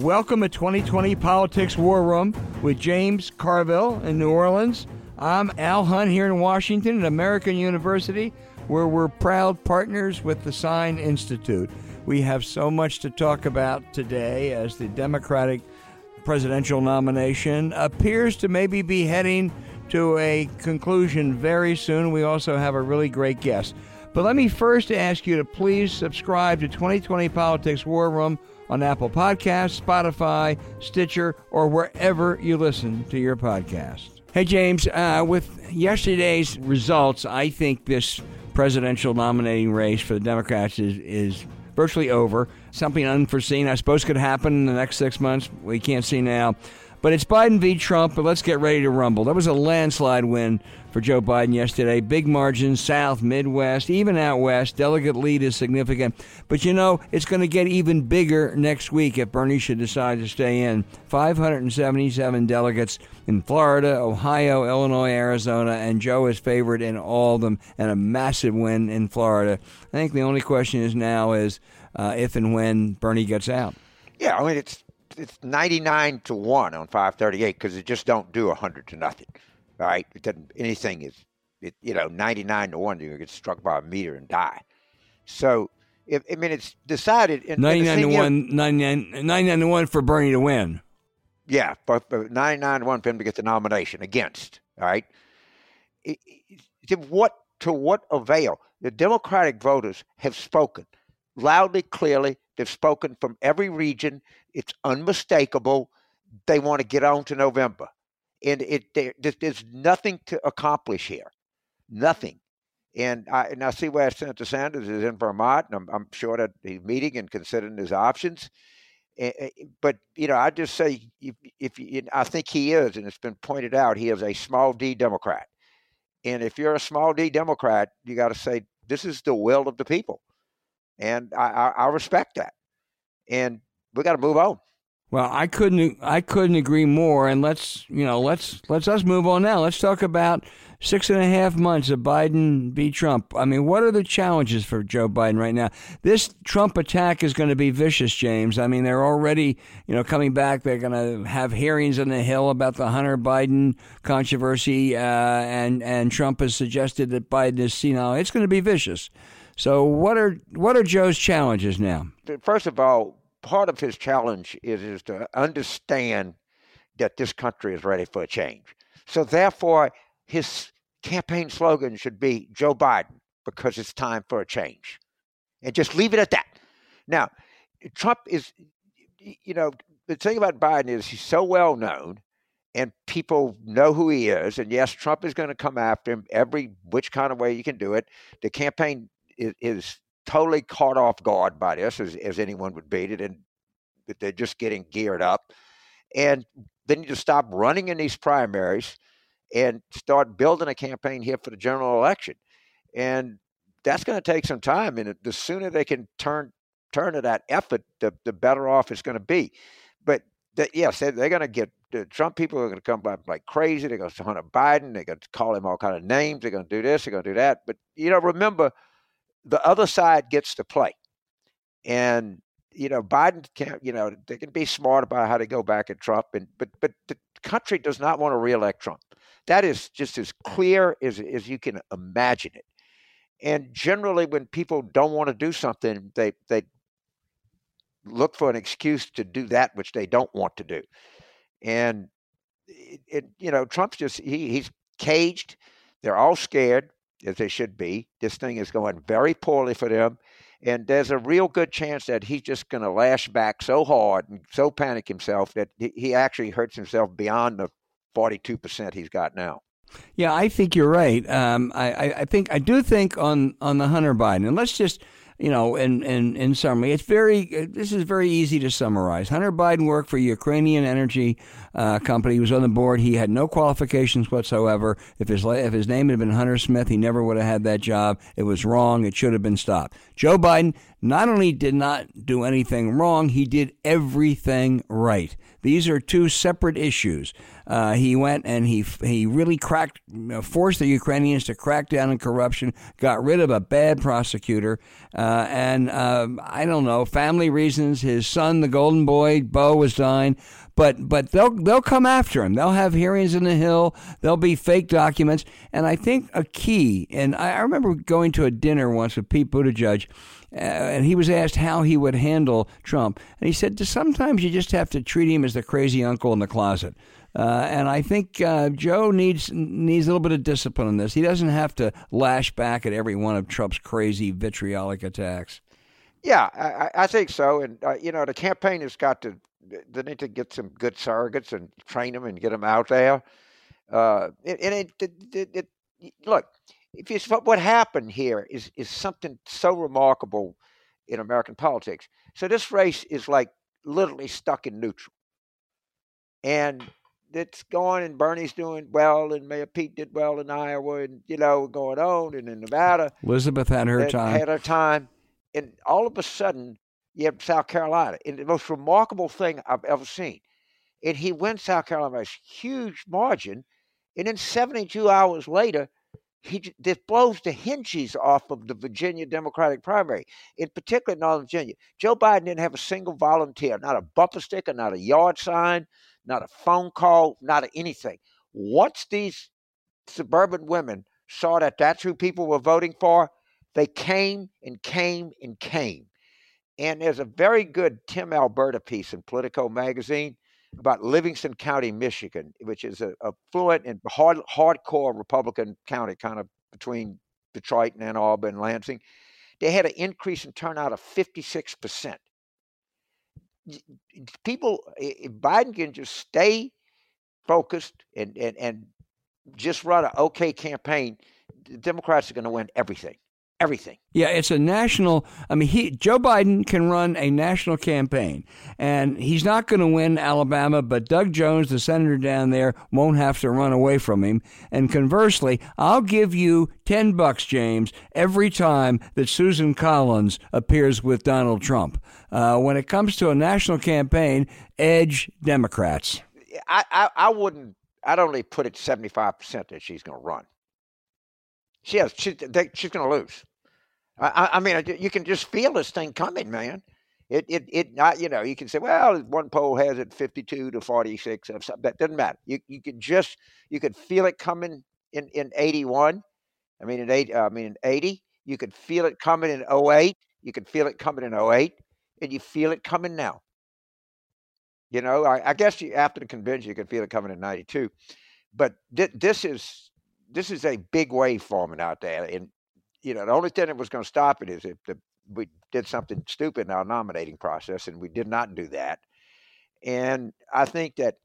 Welcome to 2020 Politics War Room with James Carville in New Orleans. I'm Al Hunt here in Washington at American University, where we're proud partners with the Sine Institute. We have so much to talk about today as the Democratic presidential nomination appears to maybe be heading to a conclusion very soon. We also have a really great guest. But let me first ask you to please subscribe to 2020 Politics War Room on Apple Podcasts, Spotify, Stitcher, or wherever you listen to your podcast. Hey, James, uh, with yesterday's results, I think this presidential nominating race for the Democrats is, is virtually over. Something unforeseen, I suppose, could happen in the next six months. We can't see now. But it's Biden v. Trump, but let's get ready to rumble. That was a landslide win for Joe Biden yesterday. Big margins, South, Midwest, even out West. Delegate lead is significant. But you know, it's going to get even bigger next week if Bernie should decide to stay in. 577 delegates in Florida, Ohio, Illinois, Arizona, and Joe is favored in all of them and a massive win in Florida. I think the only question is now is uh, if and when Bernie gets out. Yeah, I mean, it's it's 99 to 1 on 538 because it just don't do 100 to nothing. Right? It doesn't, anything is, it, you know, 99 to 1, you're going to get struck by a meter and die. So, if, I mean, it's decided. In, 99 to 1, 99, 99 to 1 for Bernie to win. Yeah, but, but 99 to 1 for him to get the nomination against. All right. It, it, what to what avail? The Democratic voters have spoken loudly, clearly. They've spoken from every region. It's unmistakable. They want to get on to November. And it there, there's nothing to accomplish here. Nothing. And I, and I see where Senator Sanders is in Vermont, and I'm, I'm sure that he's meeting and considering his options. But you know, I just say if, if you, I think he is, and it's been pointed out, he is a small D Democrat. And if you're a small D Democrat, you got to say this is the will of the people, and I, I, I respect that. And we got to move on. Well, I couldn't I couldn't agree more. And let's you know let's let's us move on now. Let's talk about six and a half months of Biden v. Trump. I mean, what are the challenges for Joe Biden right now? This Trump attack is going to be vicious, James. I mean, they're already you know coming back. They're going to have hearings on the Hill about the Hunter Biden controversy, uh, and and Trump has suggested that Biden is senile. It's going to be vicious. So, what are what are Joe's challenges now? First of all, part of his challenge is, is to understand that this country is ready for a change. So therefore, his campaign slogan should be Joe Biden because it's time for a change. And just leave it at that. Now, Trump is, you know, the thing about Biden is he's so well known and people know who he is. And yes, Trump is going to come after him every which kind of way you can do it. The campaign is, is totally caught off guard by this, as, as anyone would beat it, and they're just getting geared up. And they need to stop running in these primaries and start building a campaign here for the general election. And that's going to take some time. And the sooner they can turn turn to that effort, the, the better off it's going to be. But yes, they, they're going to get the Trump people are going to come back like crazy. They're going to Hunter Biden. They're going to call him all kind of names. They're going to do this. They're going to do that. But you know, remember the other side gets to play. And you know, Biden can't, you know, they can be smart about how to go back at Trump, and but but the country does not want to reelect Trump. That is just as clear as as you can imagine it. And generally, when people don't want to do something, they they look for an excuse to do that which they don't want to do. And it, it you know, Trump's just he, he's caged. They're all scared as they should be. This thing is going very poorly for them. And there's a real good chance that he's just going to lash back so hard and so panic himself that he actually hurts himself beyond the 42% he's got now. Yeah, I think you're right. Um, I, I think I do think on on the Hunter Biden, and let's just you know, in, in, in summary, it's very, this is very easy to summarize. Hunter Biden worked for a Ukrainian energy uh, company. He was on the board. He had no qualifications whatsoever. If his, if his name had been Hunter Smith, he never would have had that job. It was wrong. It should have been stopped. Joe Biden not only did not do anything wrong, he did everything right. These are two separate issues. Uh, he went and he he really cracked, forced the Ukrainians to crack down on corruption, got rid of a bad prosecutor, uh, and uh, I don't know, family reasons. His son, the golden boy, Bo, was dying but but they'll they'll come after him. They'll have hearings in the Hill. There'll be fake documents, and I think a key. And I, I remember going to a dinner once with Pete Buttigieg, uh, and he was asked how he would handle Trump, and he said, "Sometimes you just have to treat him as the crazy uncle in the closet." Uh, and I think uh, Joe needs needs a little bit of discipline in this. He doesn't have to lash back at every one of Trump's crazy vitriolic attacks. Yeah, I, I think so. And uh, you know, the campaign has got to they need to get some good surrogates and train them and get them out there. Uh, and it, it, it, it, look, if you, what happened here is is something so remarkable in American politics. So this race is like literally stuck in neutral, and it's going. And Bernie's doing well, and Mayor Pete did well in Iowa, and you know going on, and in Nevada, Elizabeth had her time. Had her time, and all of a sudden have South Carolina. And the most remarkable thing I've ever seen. And he wins South Carolina by a huge margin. And then 72 hours later, he just blows the hinges off of the Virginia Democratic primary, in particular Northern Virginia. Joe Biden didn't have a single volunteer, not a bumper sticker, not a yard sign, not a phone call, not anything. Once these suburban women saw that that's who people were voting for, they came and came and came. And there's a very good Tim Alberta piece in Politico magazine about Livingston County, Michigan, which is a, fluent and hard, hardcore Republican county, kind of between Detroit and Ann Arbor and Lansing. They had an increase in turnout of 56%. People, if Biden can just stay focused and, and, and just run an okay campaign, the Democrats are going to win everything everything. Yeah, it's a national. I mean, he Joe Biden can run a national campaign, and he's not going to win Alabama. But Doug Jones, the senator down there, won't have to run away from him. And conversely, I'll give you ten bucks, James, every time that Susan Collins appears with Donald Trump. Uh, when it comes to a national campaign, edge Democrats. I, I, I wouldn't. I'd only put it seventy five percent that she's going to run. She has. She, they, she's going to lose. I, I mean, you can just feel this thing coming, man. It, it, it, not, you know, you can say, well, one poll has it 52 to 46 of something. That doesn't matter. You, you can just, you could feel it coming in, in 81. I mean, in eight, uh, I mean, in 80, you could feel it coming in 08. You could feel it coming in 08 and you feel it coming now. You know, I, I guess you, after the convention, you could feel it coming in 92, but th- this is, this is a big wave forming out there. And you know, the only thing that was going to stop it is if the, we did something stupid in our nominating process, and we did not do that. And I think that,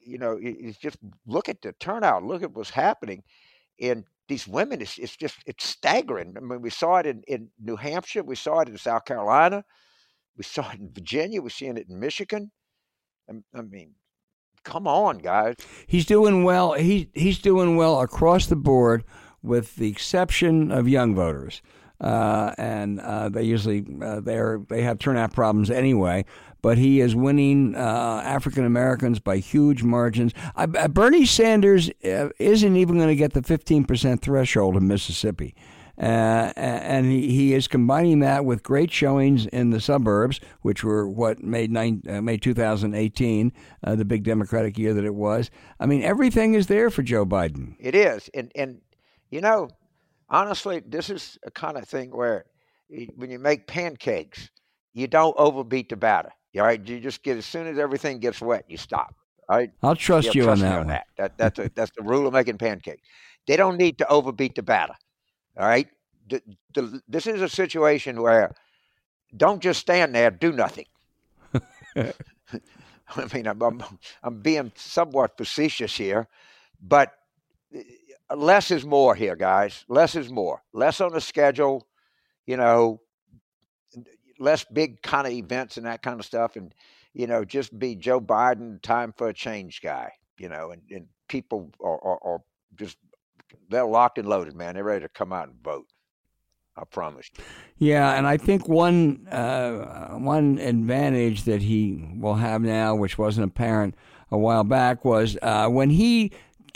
you know, just look at the turnout, look at what's happening. And these women, it's, it's just, it's staggering. I mean, we saw it in, in New Hampshire, we saw it in South Carolina, we saw it in Virginia, we're seeing it in Michigan. I mean, come on, guys. He's doing well. He, he's doing well across the board with the exception of young voters. Uh, and uh, they usually uh, they they have turnout problems anyway. But he is winning uh, African Americans by huge margins. Bernie Sanders uh, isn't even going to get the 15 percent threshold in Mississippi. Uh, and he, he is combining that with great showings in the suburbs, which were what made nine, uh, made 2018 uh, the big Democratic year that it was. I mean, everything is there for Joe Biden. It is, and and you know, honestly, this is a kind of thing where when you make pancakes, you don't overbeat the batter. All right, you just get as soon as everything gets wet, you stop. All right, I'll trust you, trust on, that, on that. that. That's a, that's the rule of making pancakes. They don't need to overbeat the batter. All right, the, the, this is a situation where don't just stand there, do nothing. I mean, I'm, I'm, I'm being somewhat facetious here, but eh, less is more here, guys. Less is more. Less on the schedule, you know, less big kind of events and that kind of stuff. And, you know, just be Joe Biden, time for a change guy, you know, and, and people are, are, are just, they're locked and loaded, man. They're ready to come out and vote. I promise you. Yeah, and I think one uh, one advantage that he will have now, which wasn't apparent a while back, was uh, when he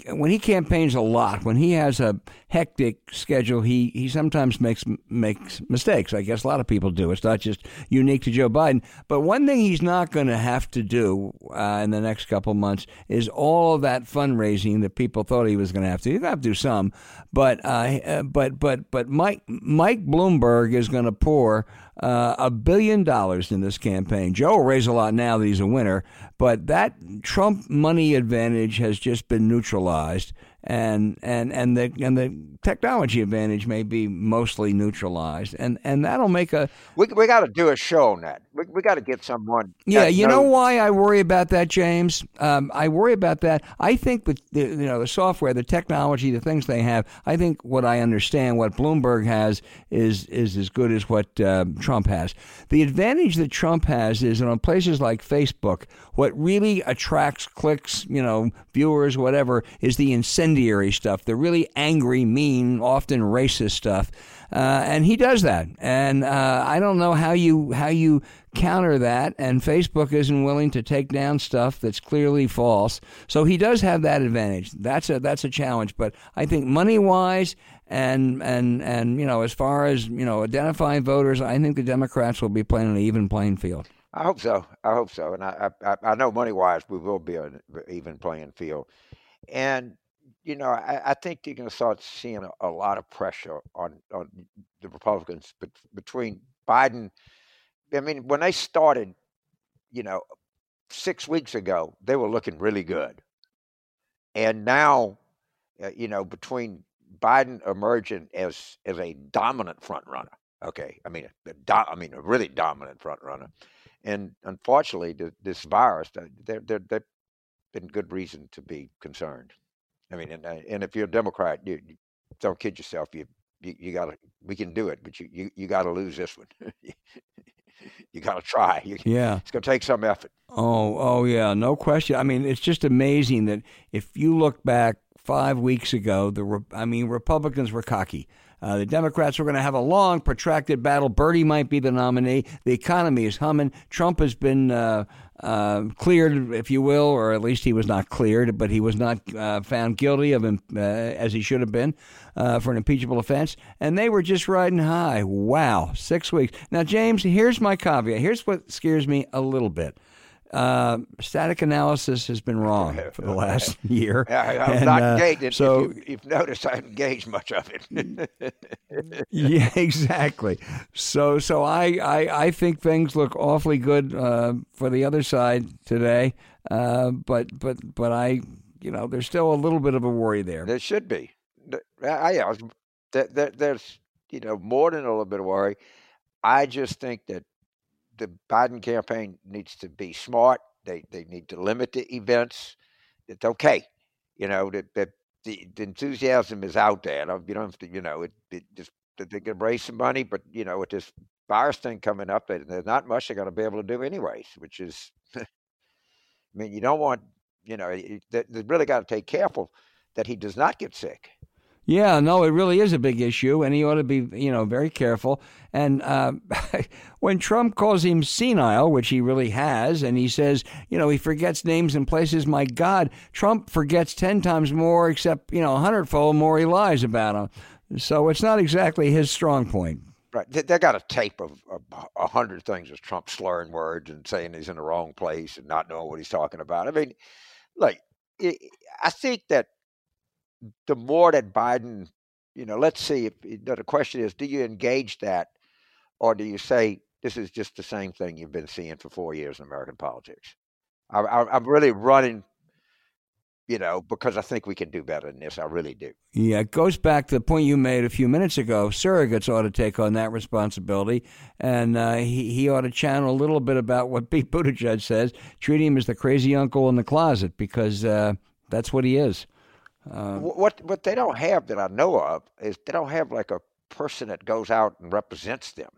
when he campaigns a lot, when he has a hectic schedule, he, he sometimes makes makes mistakes. I guess a lot of people do. It's not just unique to Joe Biden. But one thing he's not going to have to do uh, in the next couple months is all that fundraising that people thought he was going to have to. He's going to have to do some, but uh, uh, but but but Mike Mike Bloomberg is going to pour Uh, a billion dollars in this campaign. Joe will raise a lot now that he's a winner, but that Trump money advantage has just been neutralized and and and the and the technology advantage may be mostly neutralized, and and that'll make a. We we got to do a show on that. We we got to get someone. Yeah, you knows. know why I worry about that, James. Um, I worry about that. I think with the, you know the software, the technology, the things they have. I think what I understand, what Bloomberg has, is is as good as what uh, Trump has. The advantage that Trump has is that on places like Facebook, what really attracts clicks, you know, viewers, whatever, is the incendiary stuff, the really angry, mean, often racist stuff. Uh, and he does that. And uh, I don't know how you how you counter that. And Facebook isn't willing to take down stuff that's clearly false. So he does have that advantage. That's a that's a challenge. But I think money wise and and and you know as far as you know identifying voters, I think the Democrats will be playing an even playing field. I hope so. I hope so. And I I, I know money wise we will be an even playing field. And you know, I, I think you're going to start seeing a, a, lot of pressure on on the Republicans but between Biden. I mean, when they started, you know, six weeks ago, they were looking really good, and now, uh, you know, between Biden emerging as as a dominant front runner. Okay, I mean, a do, I mean, a really dominant front runner, and unfortunately, the, this virus, there, there, there been good reason to be concerned. I mean, and, uh, and if you're a Democrat, you, you don't kid yourself. You, you, you got to, we can do it, but you, you, you got to lose this one. you got to try. You, yeah. It's going to take some effort. Oh, oh, yeah. No question. I mean, it's just amazing that if you look back five weeks ago, the, I mean, Republicans were cocky. Uh, the Democrats were going to have a long, protracted battle. Bernie might be the nominee. The economy is humming. Trump has been uh, uh, cleared, if you will, or at least he was not cleared, but he was not uh, found guilty of him uh, as he should have been uh, for an impeachable offense. And they were just riding high. Wow, six weeks. Now, James, here's my caveat. Here's what scares me a little bit. Uh, static analysis has been wrong for the last year. I, I'm and, not uh. So if you, have noticed, I haven't engaged much of it. yeah, exactly. So, so I, I, I think things look awfully good uh, for the other side today. Uh, but, but, but I, you know, there's still a little bit of a worry there. There should be. I, I, there, there's, you know, more than a little bit of worry. I just think that the Biden campaign needs to be smart. They they need to limit the events. It's okay, you know that the, the enthusiasm is out there. You don't have to, you know, it, it just they can raise some money, but you know, with this virus thing coming up, they, there's not much they're going to be able to do anyways. Which is, I mean, you don't want, you know, they really got to take careful that he does not get sick. Yeah, no, it really is a big issue, and he ought to be, you know, very careful. And uh, when Trump calls him senile, which he really has, and he says, you know, he forgets names and places. My God, Trump forgets ten times more, except you know, a hundredfold more he lies about him. So it's not exactly his strong point. Right, they, they got a tape of a hundred things as Trump slurring words and saying he's in the wrong place and not knowing what he's talking about. I mean, like, I think that the more that Biden, you know, let's see if the question is, do you engage that, or do you say this is just the same thing you've been seeing for four years in American politics? I, am really running, you know, because I think we can do better than this. I really do. Yeah, it goes back to the point you made a few minutes ago. Surrogates ought to take on that responsibility, and uh, he he ought to channel a little bit about what Pete Buttigieg says, treat him as the crazy uncle in the closet because uh, that's what he is. Um, what what they don't have that I know of is they don't have like a person that goes out and represents them.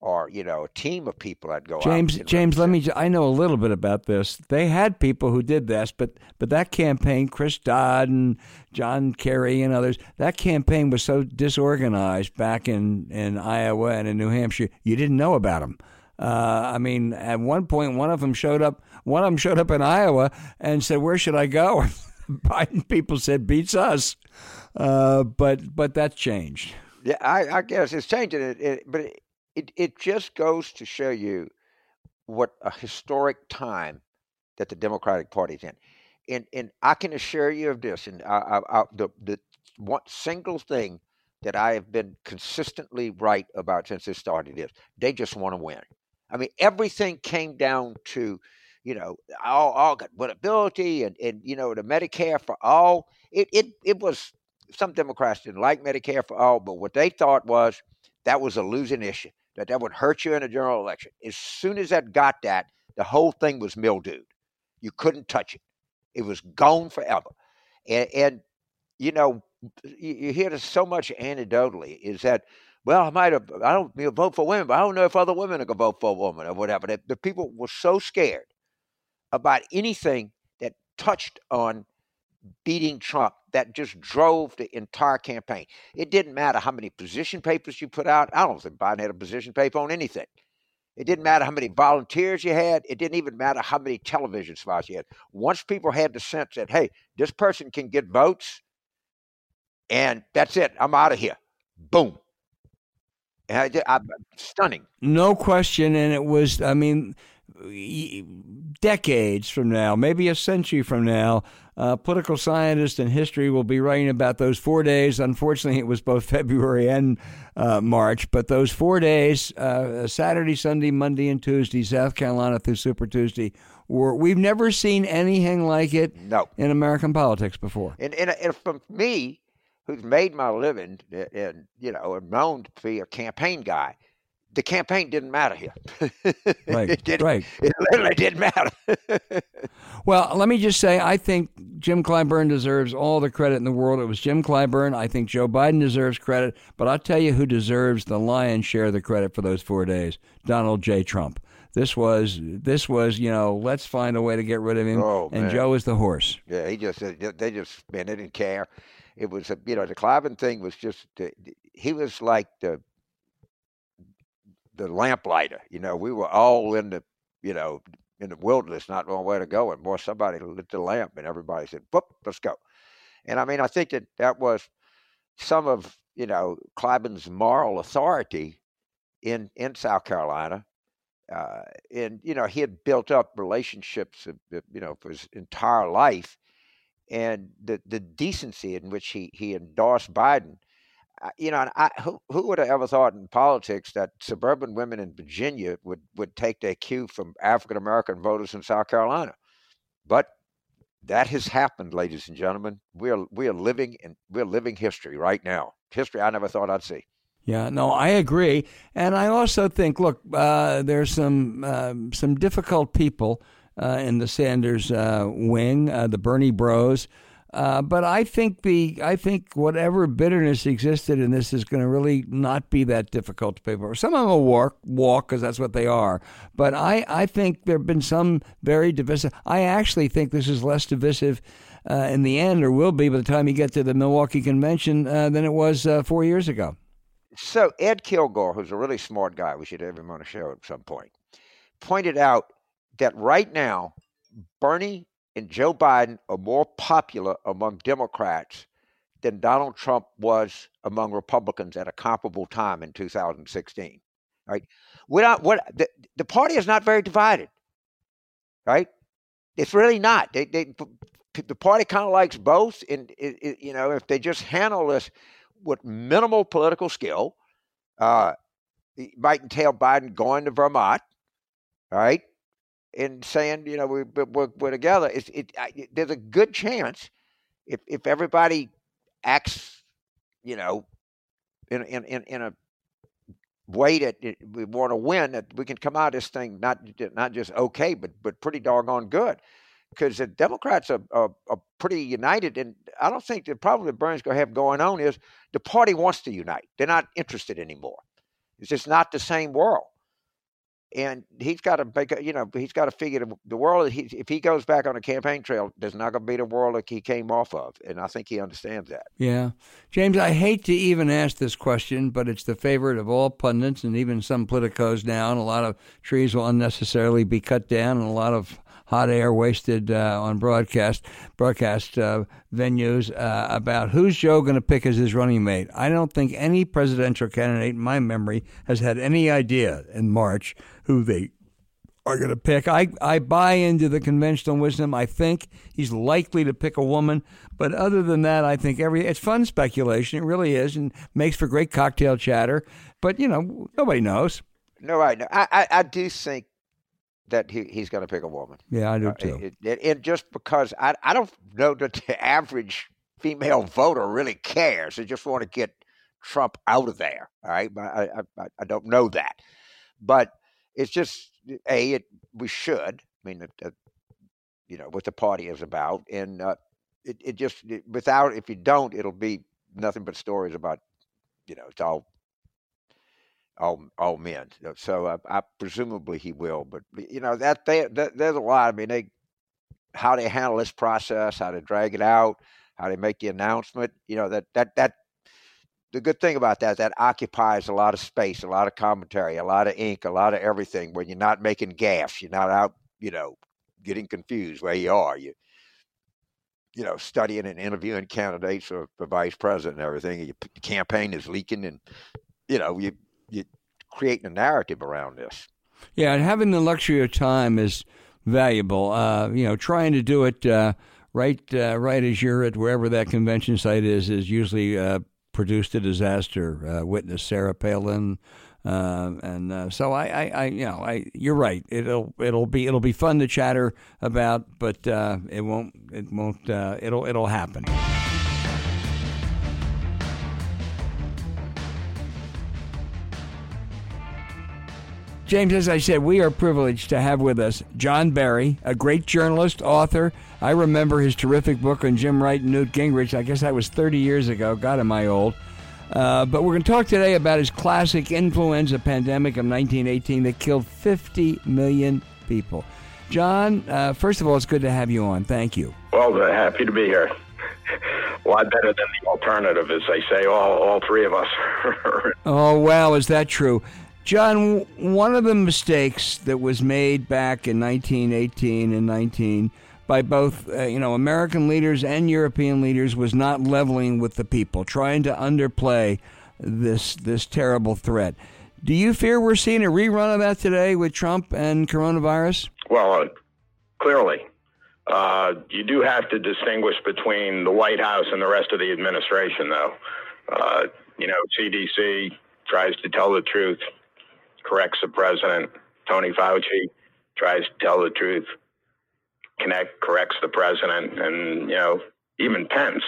or you know a team of people that go James out James let me I know a little bit about this they had people who did this but but that campaign Chris Dodd and John Kerry and others that campaign was so disorganized back in in Iowa and in New Hampshire you didn't know about them uh, I mean at one point one of them showed up one of them showed up in Iowa and said where should I go Biden people said beats us. Uh, but but that's changed. Yeah, I, I guess it's changing it, it but it, it it just goes to show you what a historic time that the Democratic Party's in, and and I can assure you of this, and I, I, I, the the one single thing that I have been consistently right about since this started is they just want to win. I mean, everything came down to, you know, all all got ability and and you know the Medicare for all. It it it was some Democrats didn't like Medicare for all, but what they thought was that was a losing issue, that that would hurt you in a general election. As soon as that got that, the whole thing was mildewed. You couldn't touch it. It was gone forever. And, and you know, you, you hear this so much anecdotally is that, well, I might have, I don't you know, vote for women, but I don't know if other women are going to vote for a woman or whatever. The, the people were so scared about anything that touched on beating Trump that just drove the entire campaign. It didn't matter how many position papers you put out. I don't think Biden had a position paper on anything. It didn't matter how many volunteers you had. It didn't even matter how many television spots you had. Once people had the sense that, hey, this person can get votes, and that's it, I'm out of here. Boom. And I, I, stunning. No question, and it was. I mean, decades from now, maybe a century from now, uh, political scientists and history will be writing about those four days. Unfortunately, it was both February and uh, March, but those four days uh, Saturday, Sunday, Monday, and Tuesday, South Carolina through Super Tuesday were we've never seen anything like it no. in American politics before. And, and, and from me, who's made my living and, you know, am known to be a campaign guy, the campaign didn't matter here. Right. it didn't, right. It literally didn't matter. well, let me just say, I think Jim Clyburn deserves all the credit in the world. It was Jim Clyburn. I think Joe Biden deserves credit, but I'll tell you who deserves the lion's share of the credit for those four days: Donald J. Trump. This was this was you know let's find a way to get rid of him. Oh, and man. Joe is the horse. Yeah, he just they just man, they didn't care. It was a, you know the Clyburn thing was just uh, he was like the the lamplighter. You know, we were all in the you know in the wilderness, not knowing where to go, and boy, somebody lit the lamp, and everybody said, "Boop, let's go." And I mean, I think that that was some of you know Clyburn's moral authority in in South Carolina. Uh, and you know he had built up relationships, uh, you know, for his entire life, and the the decency in which he he endorsed Biden. You know, I, who who would have ever thought in politics that suburban women in Virginia would would take their cue from African American voters in South Carolina? But that has happened, ladies and gentlemen. We are we are living in we're living history right now. History I never thought I'd see. Yeah, no, I agree, and I also think, look, uh, there's some uh, some difficult people uh, in the Sanders uh, wing, uh, the Bernie Bros. Uh, but I think the I think whatever bitterness existed in this is going to really not be that difficult to people. Some of them will walk walk because that's what they are. But I, I think there have been some very divisive. I actually think this is less divisive uh, in the end, or will be by the time you get to the Milwaukee convention uh, than it was uh, four years ago. So Ed Kilgore, who's a really smart guy, we should have him on a show at some point, pointed out that right now Bernie and Joe Biden are more popular among Democrats than Donald Trump was among Republicans at a comparable time in 2016. Right? Not, what the, the party is not very divided. Right? It's really not. They, they, the party kind of likes both, and it, it, you know if they just handle this with minimal political skill, uh, it might entail Biden going to Vermont, right, and saying, you know, we, we're, we're together. It's, it, it, there's a good chance if if everybody acts, you know, in in in, in a way that we want to win, that we can come out of this thing not not just okay, but but pretty doggone good. Because the Democrats are, are, are pretty united, and I don't think the problem that Bernie's going to have going on is the party wants to unite. They're not interested anymore. It's just not the same world. And he's got to make, you know, he's got to figure the, world. He, if he goes back on a campaign trail, there's not going to be the world like he came off of, and I think he understands that. Yeah, James, I hate to even ask this question, but it's the favorite of all pundits and even some politicos now. And a lot of trees will unnecessarily be cut down, and a lot of hot air wasted uh, on broadcast broadcast uh, venues uh, about who's Joe going to pick as his running mate. I don't think any presidential candidate in my memory has had any idea in March who they are going to pick. I, I buy into the conventional wisdom. I think he's likely to pick a woman, but other than that, I think every it's fun speculation. It really is, and makes for great cocktail chatter. But you know, nobody knows. No, I know. I, I, I do think that he, he's going to pick a woman. Yeah, I do uh, too. Uh, and just because I, I don't know that the average female voter really cares. They just want to get Trump out of there. All right. I, I, I don't know that. But it's just, A, it, we should. I mean, uh, you know, what the party is about. And uh, it, it just, it, without, if you don't, it'll be nothing but stories about, you know, it's all all all men. So uh, I presumably he will, but you know that, they, there's a lot. I mean, they how they handle this process, how to drag it out, how they make the announcement. You know that that that the good thing about that that occupies a lot of space, a lot of commentary, a lot of ink, a lot of everything. When you're not making gaffes, you're not out, you know, getting confused where you are. You you know, studying and interviewing candidates for, for vice president and everything. Your campaign is leaking, and you know you you creating a narrative around this. Yeah, and having the luxury of time is valuable. Uh, you know, trying to do it uh, right, uh, right as you're at wherever that convention site is, is usually uh, produced a disaster. Uh, witness Sarah Palin. Uh, and so I, I, I, you know, I, you're right. It'll, it'll be, it'll be fun to chatter about, but it won't, it won't, it'll, it'll happen. James, as I said, we are privileged to have with us John Barry, a great journalist, author. I remember his terrific book on Jim Wright and Newt Gingrich. I guess that was 30 years ago. God, am I old. Uh, but we're going to talk today about his classic influenza pandemic of 1918 that killed 50 million people. John, uh, first of all, it's good to have you on. Thank you. Well, uh, happy to be here. a lot better than the alternative, as they say, all, all three of us. oh, wow, is that true? John, one of the mistakes that was made back in 1918 and 19 by both uh, you know American leaders and European leaders was not leveling with the people, trying to underplay this this terrible threat. Do you fear we're seeing a rerun of that today with Trump and coronavirus? Well, uh, clearly. Uh, you do have to distinguish between the White House and the rest of the administration, though. Uh, you know, CDC tries to tell the truth corrects the president. Tony Fauci tries to tell the truth, connect corrects the president, and you know even Pence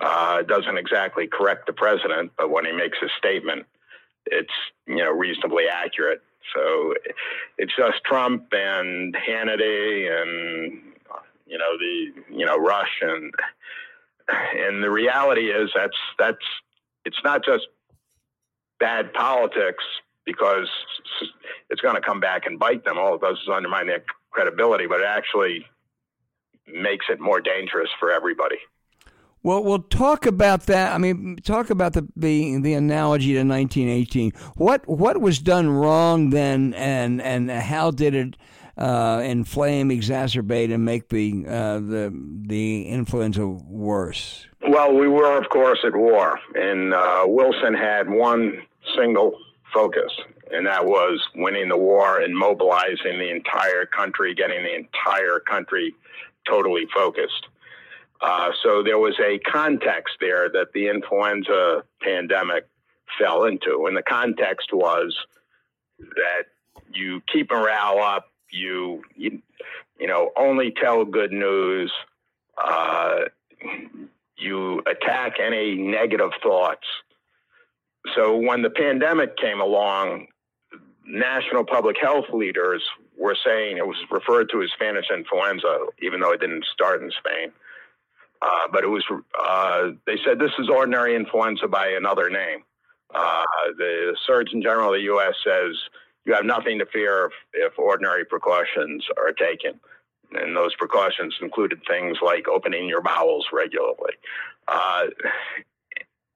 uh, doesn't exactly correct the president, but when he makes a statement, it's you know reasonably accurate. So it's just Trump and Hannity and you know the you know Rush and and the reality is that's that's it's not just bad politics because it's going to come back and bite them. All it does is undermine their credibility, but it actually makes it more dangerous for everybody. Well, we'll talk about that. I mean, talk about the the, the analogy to 1918. What what was done wrong then, and and how did it uh, inflame, exacerbate, and make the uh, the the influenza worse? Well, we were, of course, at war, and uh, Wilson had one single focus, and that was winning the war and mobilizing the entire country, getting the entire country totally focused. Uh, so there was a context there that the influenza pandemic fell into, and the context was that you keep morale up, you you, you know only tell good news, uh, you attack any negative thoughts so when the pandemic came along, national public health leaders were saying it was referred to as Spanish influenza, even though it didn't start in Spain. Uh, but it was, uh, they said this is ordinary influenza by another name. Uh, the Surgeon General of the U.S. says you have nothing to fear if, if ordinary precautions are taken. And those precautions included things like opening your bowels regularly.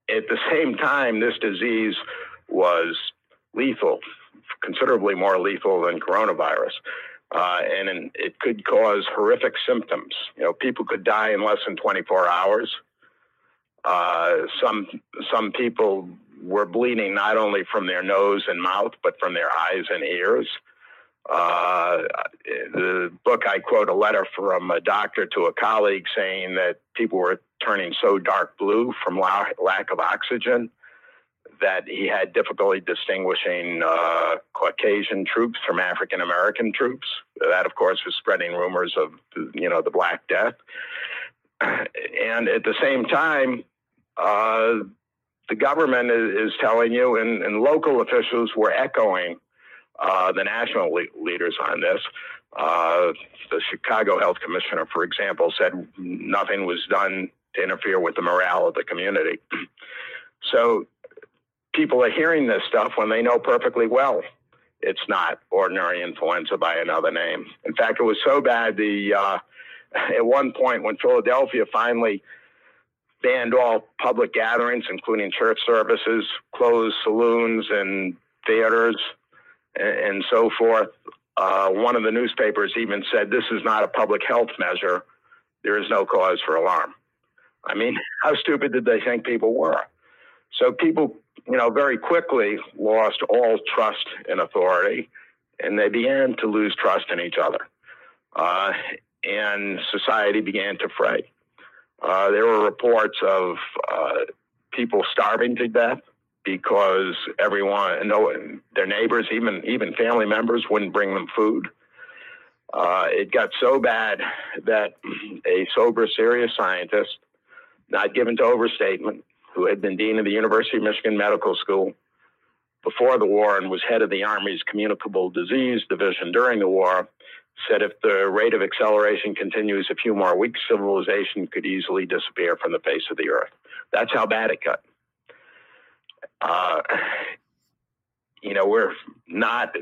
At the same time, this disease was lethal, considerably more lethal than coronavirus. Uh, and it could cause horrific symptoms. You know, people could die in less than 24 hours. Uh, some some people were bleeding not only from their nose and mouth, but from their eyes and ears. Uh, the book, I quote a letter from a doctor to a colleague saying that people were turning so dark blue from la- lack of oxygen that he had difficulty distinguishing uh, Caucasian troops from African American troops. That, of course, was spreading rumors of you know the Black Death. And at the same time, uh, the government is, is, telling you, and, and, local officials were echoing uh, the national le- leaders on this. Uh, the Chicago Health Commissioner, for example, said nothing was done to interfere with the morale of the community. so people are hearing this stuff when they know perfectly well it's not ordinary influenza by another name. In fact, it was so bad the uh, at one point when Philadelphia finally banned all public gatherings, including church services, closed saloons and theaters, and, so forth. Uh, one of the newspapers even said, "This is not a public health measure. There is no cause for alarm." I mean, how stupid did they think people were? So people, you know, very quickly lost all trust in authority, and they began to lose trust in each other. Uh, and society began to fray. Uh, there were reports of uh, people starving to death because everyone, no, their neighbors, even even family members, wouldn't bring them food. Uh, it got so bad that a sober, serious scientist, not given to overstatement, who had been dean of the University of Michigan Medical School before the war and was head of the Army's Communicable Disease Division during the war, said if the rate of acceleration continues a few more weeks, civilization could easily disappear from the face of the earth. That's how bad it got. Uh, you know, we're not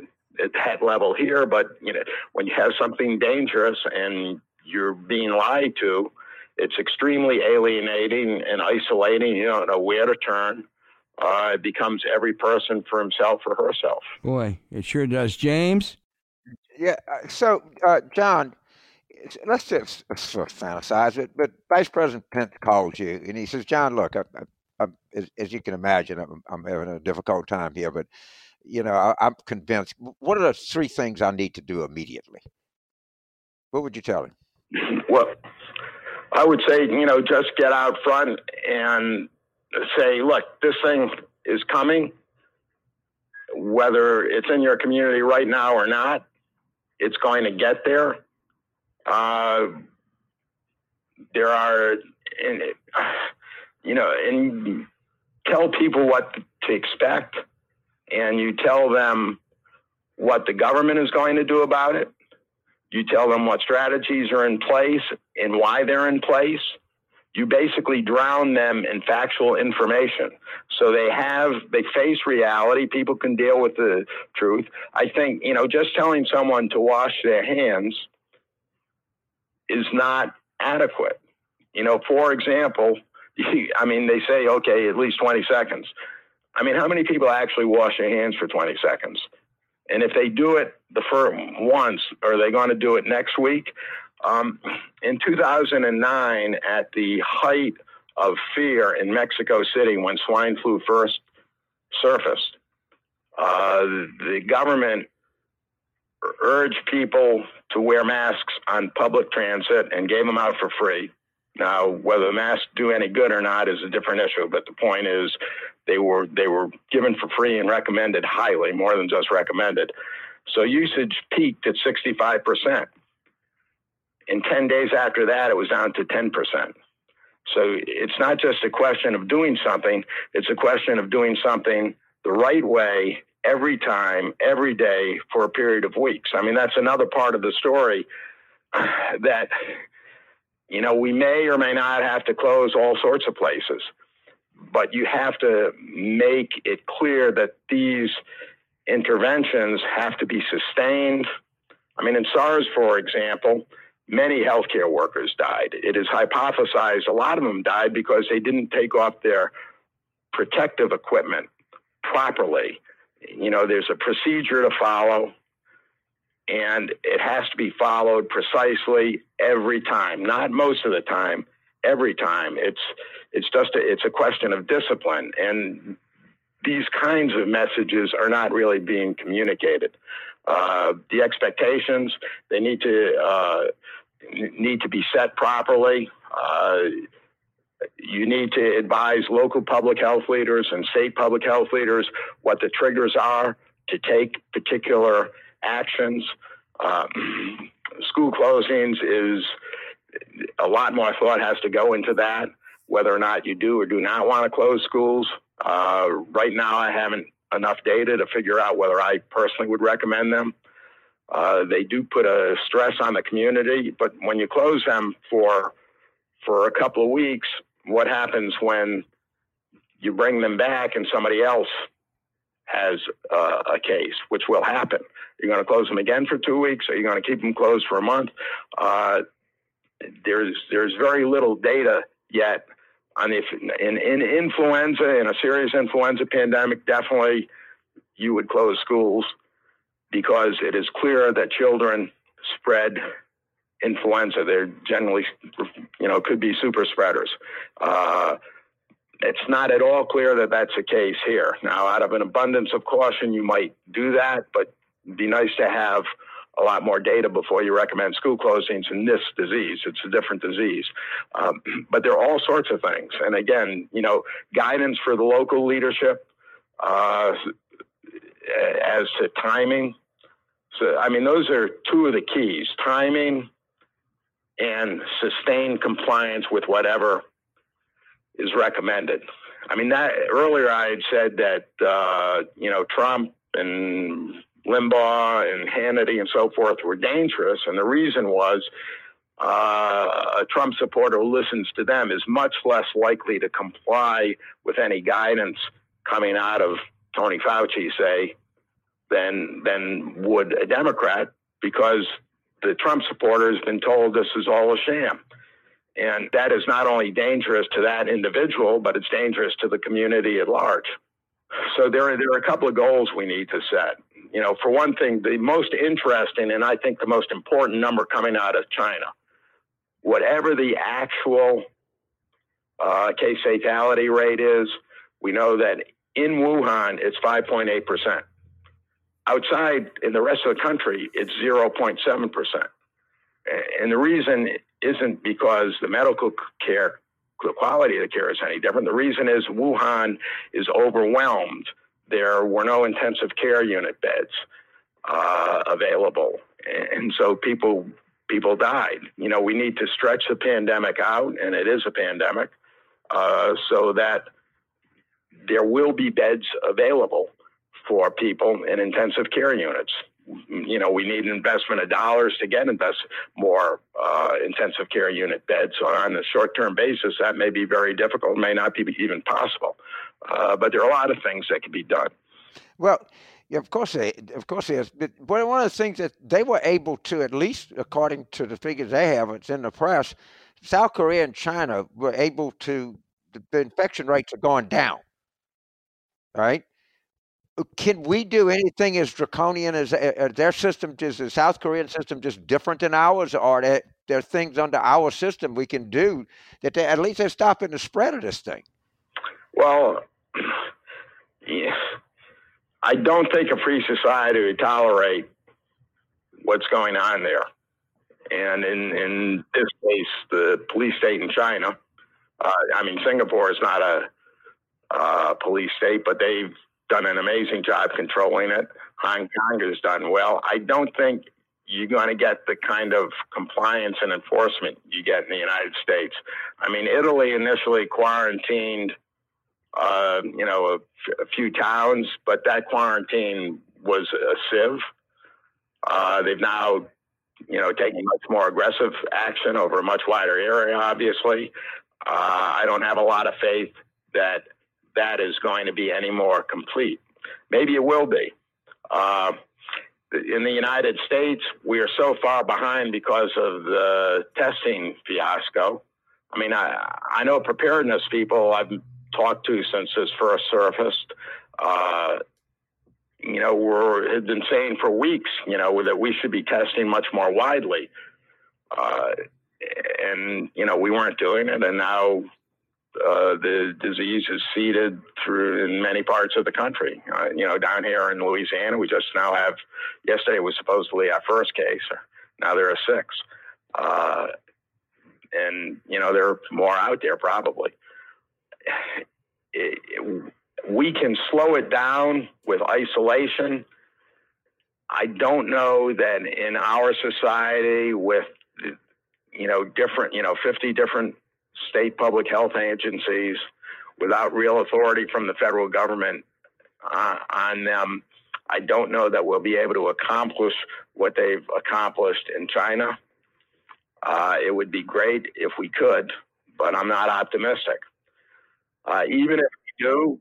at that level here, but you know, when you have something dangerous and you're being lied to, it's extremely alienating and isolating. You don't know where to turn. Uh, it becomes every person for himself or herself. Boy, it sure does. James? Yeah. Uh, so, uh, John, let's just sort of fantasize it. But Vice President Pence calls you and he says, John, look, I, I, I, as, as, you can imagine, I'm, I'm, having a difficult time here, but, you know, I, I'm convinced. What are the three things I need to do immediately? What would you tell him? Well, I would say, you know, just get out front and say, look, this thing is coming. Whether it's in your community right now or not, it's going to get there. Uh, there are, and, you know, and tell people what to expect, and you tell them what the government is going to do about it. You tell them what strategies are in place and why they're in place you basically drown them in factual information. So they have, they face reality. People can deal with the truth. I think, you know, just telling someone to wash their hands is not adequate. You know, for example, I mean, they say, okay, at least 20 seconds. I mean, how many people actually wash their hands for 20 seconds? And if they do it the first once, are they going to do it next week? Um, in 2009, at the height of fear in Mexico City when swine flu first surfaced, uh, the government urged people to wear masks on public transit and gave them out for free. Now, whether the masks do any good or not is a different issue, but the point is they were they were given for free and recommended highly, more than just recommended. So usage peaked at 65 percent. And 10 days after that, it was down to 10%. So it's not just a question of doing something, it's a question of doing something the right way every time, every day for a period of weeks. I mean, that's another part of the story that, you know, we may or may not have to close all sorts of places. but you have to make it clear that these interventions have to be sustained. I mean, in SARS, for example, many healthcare workers died. It is hypothesized a lot of them died because they didn't take off their protective equipment properly. You know, there's a procedure to follow, and it has to be followed precisely every time, not most of the time, every time. It's it's just a, it's a question of discipline, and these kinds of messages are not really being communicated. Uh, the expectations they need to uh, need to be set properly. Uh, you need to advise local public health leaders and state public health leaders what the triggers are to take particular actions. Um, school closings is a lot more thought has to go into that, whether or not you do or do not want to close schools. Uh, right now, I haven't enough data to figure out whether I personally would recommend them. Uh, they do put a stress on the community, but when you close them for for a couple of weeks, what happens when you bring them back and somebody else has uh, a case, which will happen? You're going to close them again for two weeks, or you're going to keep them closed for a month. Uh, there's there's very little data yet on if in, in influenza in a serious influenza pandemic definitely you would close schools because it is clear that children spread influenza. They're generally, you know, could be super spreaders. Uh, it's not at all clear that that's the case here. Now, out of an abundance of caution, you might do that, but be nice to have a lot more data before you recommend school closings in this disease. It's a different disease. Um, but there are all sorts of things. And again, you know, guidance for the local leadership uh, as to timing. So, I mean, those are two of the keys timing and sustained compliance with whatever is recommended. I mean, that earlier I had said that, uh, you know, Trump and Limbaugh and Hannity and so forth were dangerous. And the reason was uh, a Trump supporter who listens to them is much less likely to comply with any guidance coming out of Tony Fauci, say, than than would a Democrat, because the Trump supporter has been told this is all a sham. And that is not only dangerous to that individual, but it's dangerous to the community at large. So there are, there are a couple of goals we need to set. You know, for one thing, the most interesting and I think the most important number coming out of China, whatever the actual uh, case fatality rate is, we know that in Wuhan it's 5.8%. Outside in the rest of the country, it's 0.7%. And the reason isn't because the medical care, the quality of the care is any different. The reason is Wuhan is overwhelmed. There were no intensive care unit beds uh, available. And so people people died. You know, we need to stretch the pandemic out, and it is a pandemic, uh, so that there will be beds available for people in intensive care units. You know, we need an investment of dollars to get invest more uh, intensive care unit beds. So on a short-term basis, that may be very difficult, may not be even possible. Uh, but there are a lot of things that can be done. Well, of course, they, of course, is. But one of the things that they were able to, at least according to the figures they have, it's in the press. South Korea and China were able to. The infection rates are going down. Right can we do anything as draconian as uh, their system? Is the South Korean system just different than ours, or are there, there things under our system we can do that they, at least they're stopping the spread of this thing? Well, yeah, I don't think a free society would tolerate what's going on there. And in, in this case, the police state in China, uh, I mean, Singapore is not a uh, police state, but they've done an amazing job controlling it. Hong Kong has done well. I don't think you're going to get the kind of compliance and enforcement you get in the United States. I mean, Italy initially quarantined, uh, you know, a, few towns, but that quarantine was a sieve. Uh, they've now, you know, taken much more aggressive action over a much wider area. Obviously, uh, I don't have a lot of faith that that is going to be any more complete. Maybe it will be. Uh, in the United States, we are so far behind because of the testing fiasco. I mean, I, I know preparedness people I've talked to since this first surfaced. Uh, you know, we're have been saying for weeks, you know, that we should be testing much more widely. Uh, and you know, we weren't doing it, and now uh, the disease is seeded through in many parts of the country. Uh, you know, down here in Louisiana, we just now have. Yesterday was supposedly our first case. Now there are six, uh, and you know there are more out there probably. It, it, we can slow it down with isolation. I don't know that in our society, with you know different, you know, fifty different state public health agencies without real authority from the federal government uh, on them, I don't know that we'll be able to accomplish what they've accomplished in China. Uh, it would be great if we could, but I'm not optimistic. Uh, even if we do,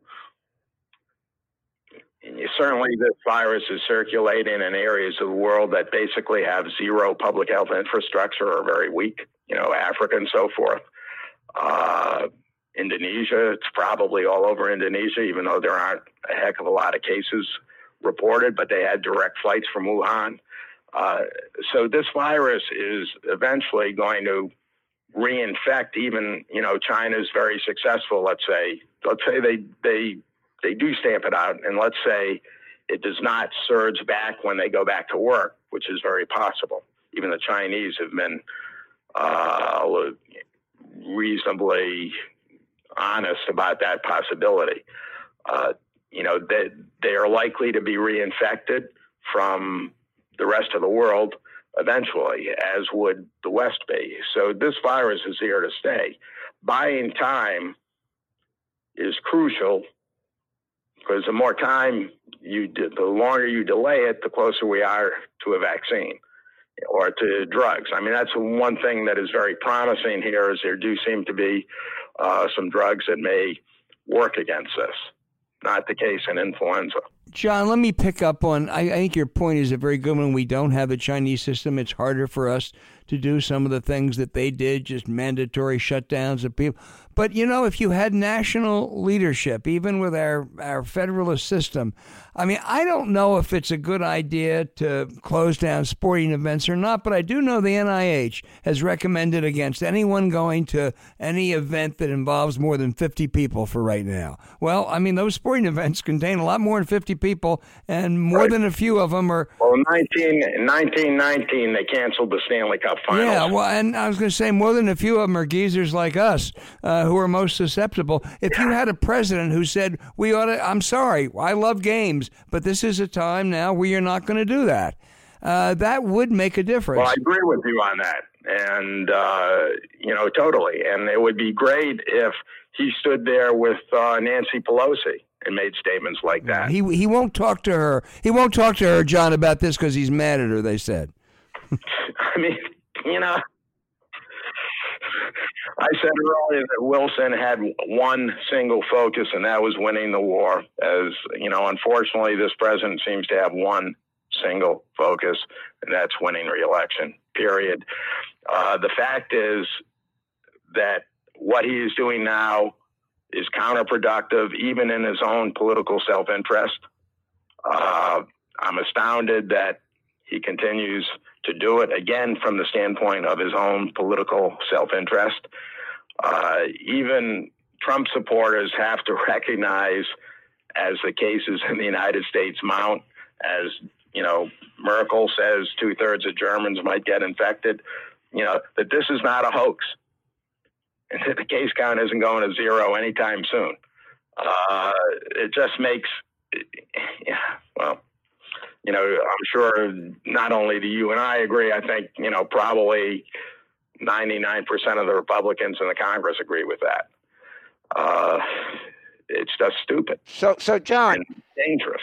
certainly this virus is circulating in areas of the world that basically have zero public health infrastructure or very weak, you know, Africa and so forth. Uh, Indonesia, it's probably all over Indonesia, even though there aren't a heck of a lot of cases reported, but they had direct flights from Wuhan. Uh, so this virus is eventually going to reinfect even, you know, China's very successful, let's say. Let's say they, they, they do stamp it out, and let's say it does not surge back when they go back to work, which is very possible. Even the Chinese have been uh, reasonably honest about that possibility. Uh, you know, they, they are likely to be reinfected from the rest of the world eventually, as would the West be. So this virus is here to stay. Buying time is crucial because the more time you, the longer you delay it, the closer we are to a vaccine or to drugs. I mean, that's one thing that is very promising here is there do seem to be uh, some drugs that may work against this. Not the case in influenza. John, let me pick up on. I, I think your point is a very good one. We don't have a Chinese system. It's harder for us to do some of the things that they did, just mandatory shutdowns of people. But you know, if you had national leadership, even with our, our federalist system, I mean, I don't know if it's a good idea to close down sporting events or not, but I do know the NIH has recommended against anyone going to any event that involves more than 50 people for right now. Well, I mean, those sporting events contain a lot more than 50 people, and more right. than a few of them are. Well, 19, 1919, they canceled the Stanley Cup finals. Yeah, well, and I was going to say more than a few of them are geezers like us uh, who are most susceptible. If you had a president who said, we ought to, I'm sorry, I love games but this is a time now where you're not going to do that. Uh, that would make a difference. Well, I agree with you on that, and uh, you know, totally. And it would be great if he stood there with uh, Nancy Pelosi and made statements like that. He he won't talk to her. He won't talk to her, John, about this because he's mad at her. They said. I mean, you know, I said earlier that Wilson had one single focus, and that was winning the war. As you know, unfortunately, this president seems to have one single focus, and that's winning reelection. Period. Uh, the fact is that what he is doing now is counterproductive, even in his own political self-interest. Uh, I'm astounded that he continues to do it again from the standpoint of his own political self interest. Uh, even Trump supporters have to recognize, as the cases in the United States mount, as you know, Merkel says two thirds of Germans might get infected, you know, that this is not a hoax. And that the case count isn't going to zero anytime soon. Uh, it just makes, yeah, well, you know, I'm sure not only do you and I agree, I think, you know, probably 99% of the Republicans in the Congress agree with that. Uh, it's just stupid. So, so John, dangerous.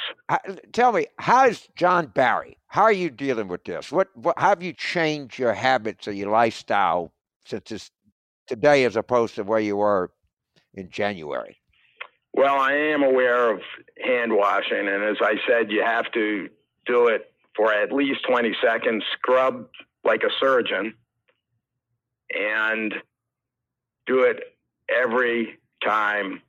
Tell me, how is John Barry? How are you dealing with this? What, what how have you changed your habits or your lifestyle since this today, as opposed to where you were in January? Well, I am aware of hand washing, and as I said, you have to do it for at least 20 seconds, scrub like a surgeon, and do it every time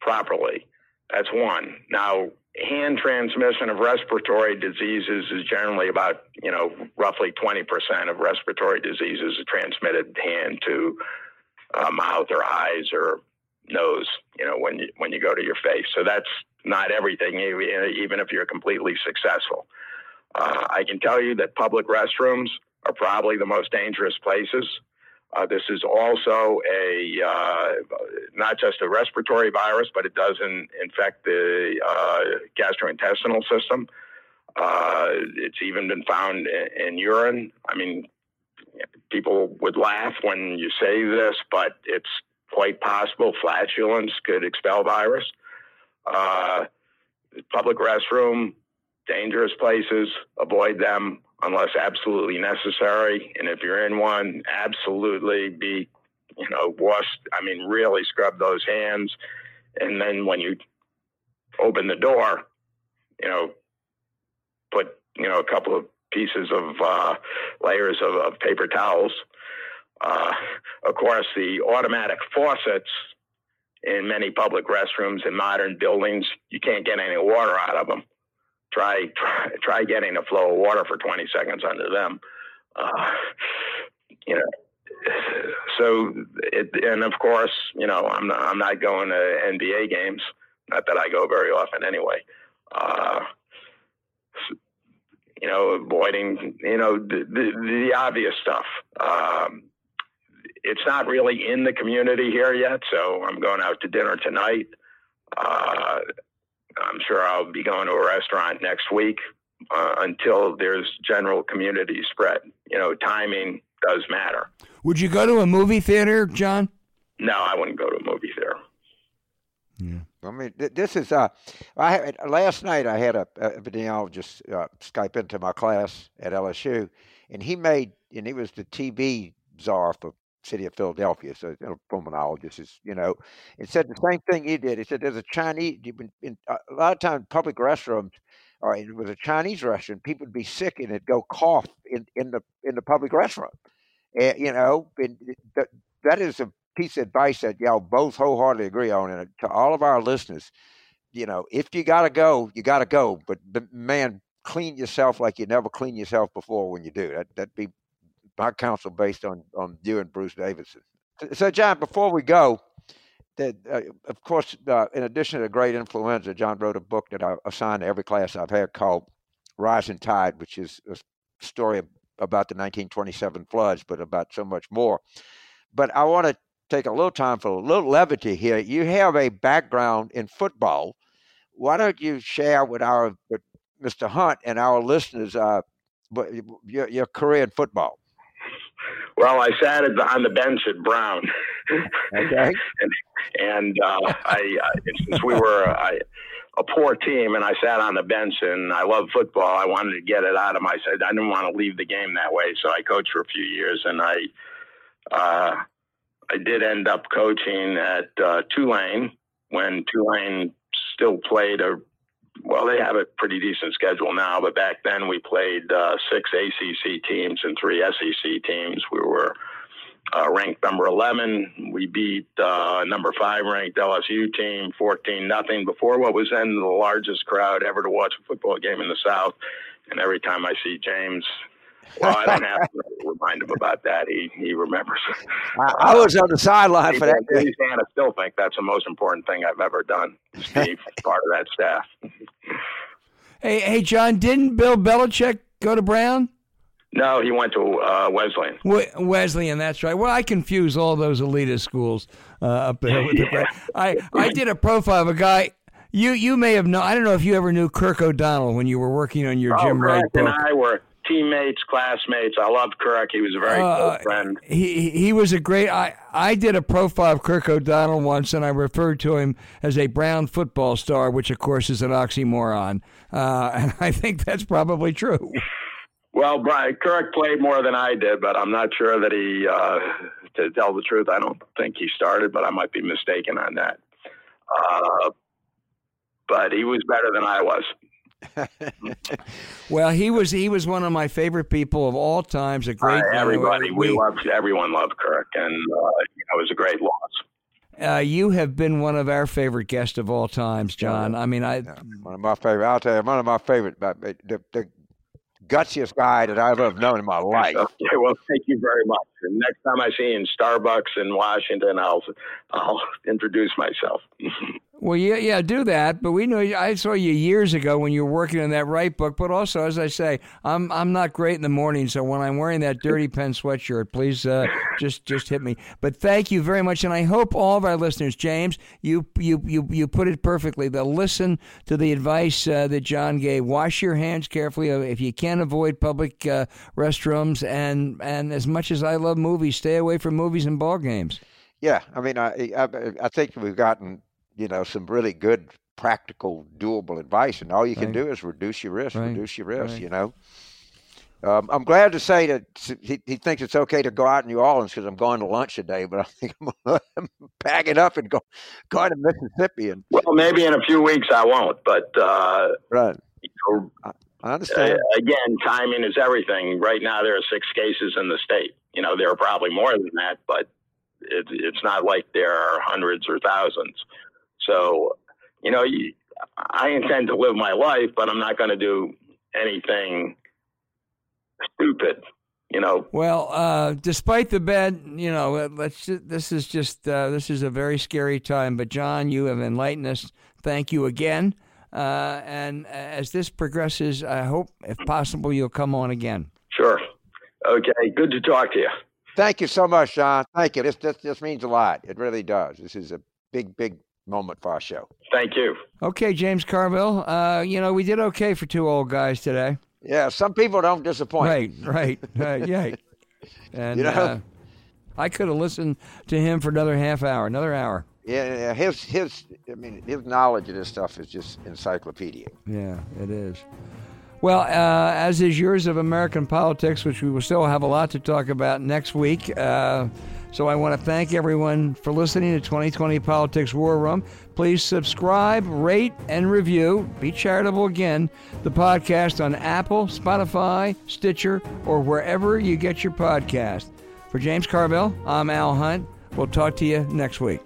properly. That's one. Now, hand transmission of respiratory diseases is generally about, you know, roughly 20% of respiratory diseases are transmitted hand to uh, mouth or eyes or nose, you know, when you, when you go to your face. So that's not everything, even if you're completely successful. Uh, I can tell you that public restrooms are probably the most dangerous places. Uh, this is also a uh, not just a respiratory virus, but it does in, infect the uh, gastrointestinal system. Uh, it's even been found in, in, urine. I mean, people would laugh when you say this, but it's quite possible flatulence could expel virus. Uh, public restroom, dangerous places, avoid them unless absolutely necessary. And if you're in one, absolutely be, you know, wash, I mean, really scrub those hands. And then when you open the door, you know, put, you know, a couple of pieces of uh, layers of, of, paper towels. Uh, of course, the automatic faucets in many public restrooms in modern buildings, you can't get any water out of them try try try getting a flow of water for 20 seconds under them. Uh, you know, so it, and of course, you know, I'm not, I'm not going to NBA games. Not that I go very often anyway. Uh, you know, avoiding, you know, the, the, the obvious stuff. Um, it's not really in the community here yet, so I'm going out to dinner tonight. Uh, I'm sure I'll be going to a restaurant next week uh, until there's general community spread. You know, timing does matter. Would you go to a movie theater, John? No, I wouldn't go to a movie theater. Yeah. I mean, this is uh, I had, last night I had a, a epidemiologist uh, Skype into my class at LSU, and he made and he was the TB czar for city of Philadelphia, so a pulmonologist is, you know, and said the same thing he did. He said there's a Chinese, in, uh, a lot of times public restrooms, or it was a Chinese restaurant, people would be sick and it'd go cough in, in the in the public restroom. And, you know, and that, that is a piece of advice that y'all both wholeheartedly agree on. And to all of our listeners, you know, if you got to go, you got to go. But, man, clean yourself like you never cleaned yourself before when you do. That that'd be my counsel based on on you and Bruce Davidson. So, John, before we go, that uh, of course, uh, in addition to great influenza, John wrote a book that I assign to every class I've had called "Rising Tide," which is a story about the 1927 floods, but about so much more. But I want to take a little time for a little levity here. You have a background in football. Why don't you share with our with Mr. Hunt and our listeners uh, your, your career in football? Well, I sat on the bench at Brown. Okay. and and uh, I, I, since we were a, a poor team, and I sat on the bench, and I love football. I wanted to get it out of my. I didn't want to leave the game that way, so I coached for a few years, and I. Uh, I did end up coaching at uh, Tulane when Tulane still played a well, they have a pretty decent schedule now, but back then we played uh, six ACC teams and three SEC teams. We were uh, ranked number 11. We beat uh, number five ranked LSU team 14 nothing before what was then the largest crowd ever to watch a football game in the South. And every time I see James well, I don't have to remind him about that. He he remembers. I, I was on the sideline for that. He's I still think that's the most important thing I've ever done. Steve, part of that staff. Hey, hey, John, didn't Bill Belichick go to Brown? No, he went to uh, Wesleyan. Wesleyan, that's right. Well, I confuse all those elitist schools uh, up there with the. I I did a profile of a guy. You you may have known. I don't know if you ever knew Kirk O'Donnell when you were working on your oh, Jim Wright book. and I were teammates, classmates. I loved Kirk. He was a very uh, close friend. He he was a great. I I did a profile of Kirk O'Donnell once, and I referred to him as a Brown football star, which of course is an oxymoron. Uh, and I think that's probably true. Well, Brian Kirk played more than I did, but I'm not sure that he. Uh, to tell the truth, I don't think he started, but I might be mistaken on that. Uh, but he was better than I was. Well, he was he was one of my favorite people of all times. A great uh, everybody we, we, loved everyone loved Kirk, and uh, it was a great loss. Uh, you have been one of our favorite guests of all times, John. I mean, I yeah, one of my favorite. I'll tell you, one of my favorite. The, the gutsiest guy that I've ever known in my life. Okay, well, thank you very much. And next time I see you in Starbucks in Washington, I'll I'll introduce myself. Well, yeah, yeah, do that. But we know I saw you years ago when you were working on that Wright book. But also, as I say, I'm I'm not great in the morning, so when I'm wearing that dirty Penn sweatshirt, please uh, just just hit me. But thank you very much, and I hope all of our listeners, James, you you you you put it perfectly. They'll listen to the advice uh, that John gave. Wash your hands carefully if you can avoid public uh, restrooms, and and as much as I love movies, stay away from movies and ball games. Yeah, I mean, I I, I think we've gotten you know, some really good, practical, doable advice. And all you can right. do is reduce your risk, right. reduce your risk, right. you know. Um, I'm glad to say that he, he, thinks it's okay to go out in New Orleans because I'm going to lunch today, but I think I'm packing up and go going to Mississippi. And well, maybe in a few weeks I won't, but uh, right. You know, I, I understand. Uh, again, timing is everything. Right now, there are six cases in the state. You know, there are probably more than that, but it, it's not like there are hundreds or thousands. So, you know, I intend to live my life, but I'm not going to do anything stupid. You know. Well, uh, despite the bad, you know, let's. This is just uh, this is a very scary time. But John, you have enlightened us. Thank you again. Uh, and as this progresses, I hope, if possible, you'll come on again. Sure. Okay. Good to talk to you. Thank you so much, John. Thank you. This this, this means a lot. It really does. This is a big, big moment for our show. Thank you. Okay, James Carville. Uh, you know, we did okay for two old guys today. Yeah, some people don't disappoint. Right, right. Uh, yeah. And you know? uh, I could have listened to him for another half hour, another hour. Yeah, his his I mean his knowledge of this stuff is just encyclopedic. Yeah, it is. Well, uh, as is yours of American politics, which we will still have a lot to talk about next week. Uh, so I want to thank everyone for listening to 2020 Politics War Room. Please subscribe, rate, and review. Be charitable again. The podcast on Apple, Spotify, Stitcher, or wherever you get your podcast. For James Carville, I'm Al Hunt. We'll talk to you next week.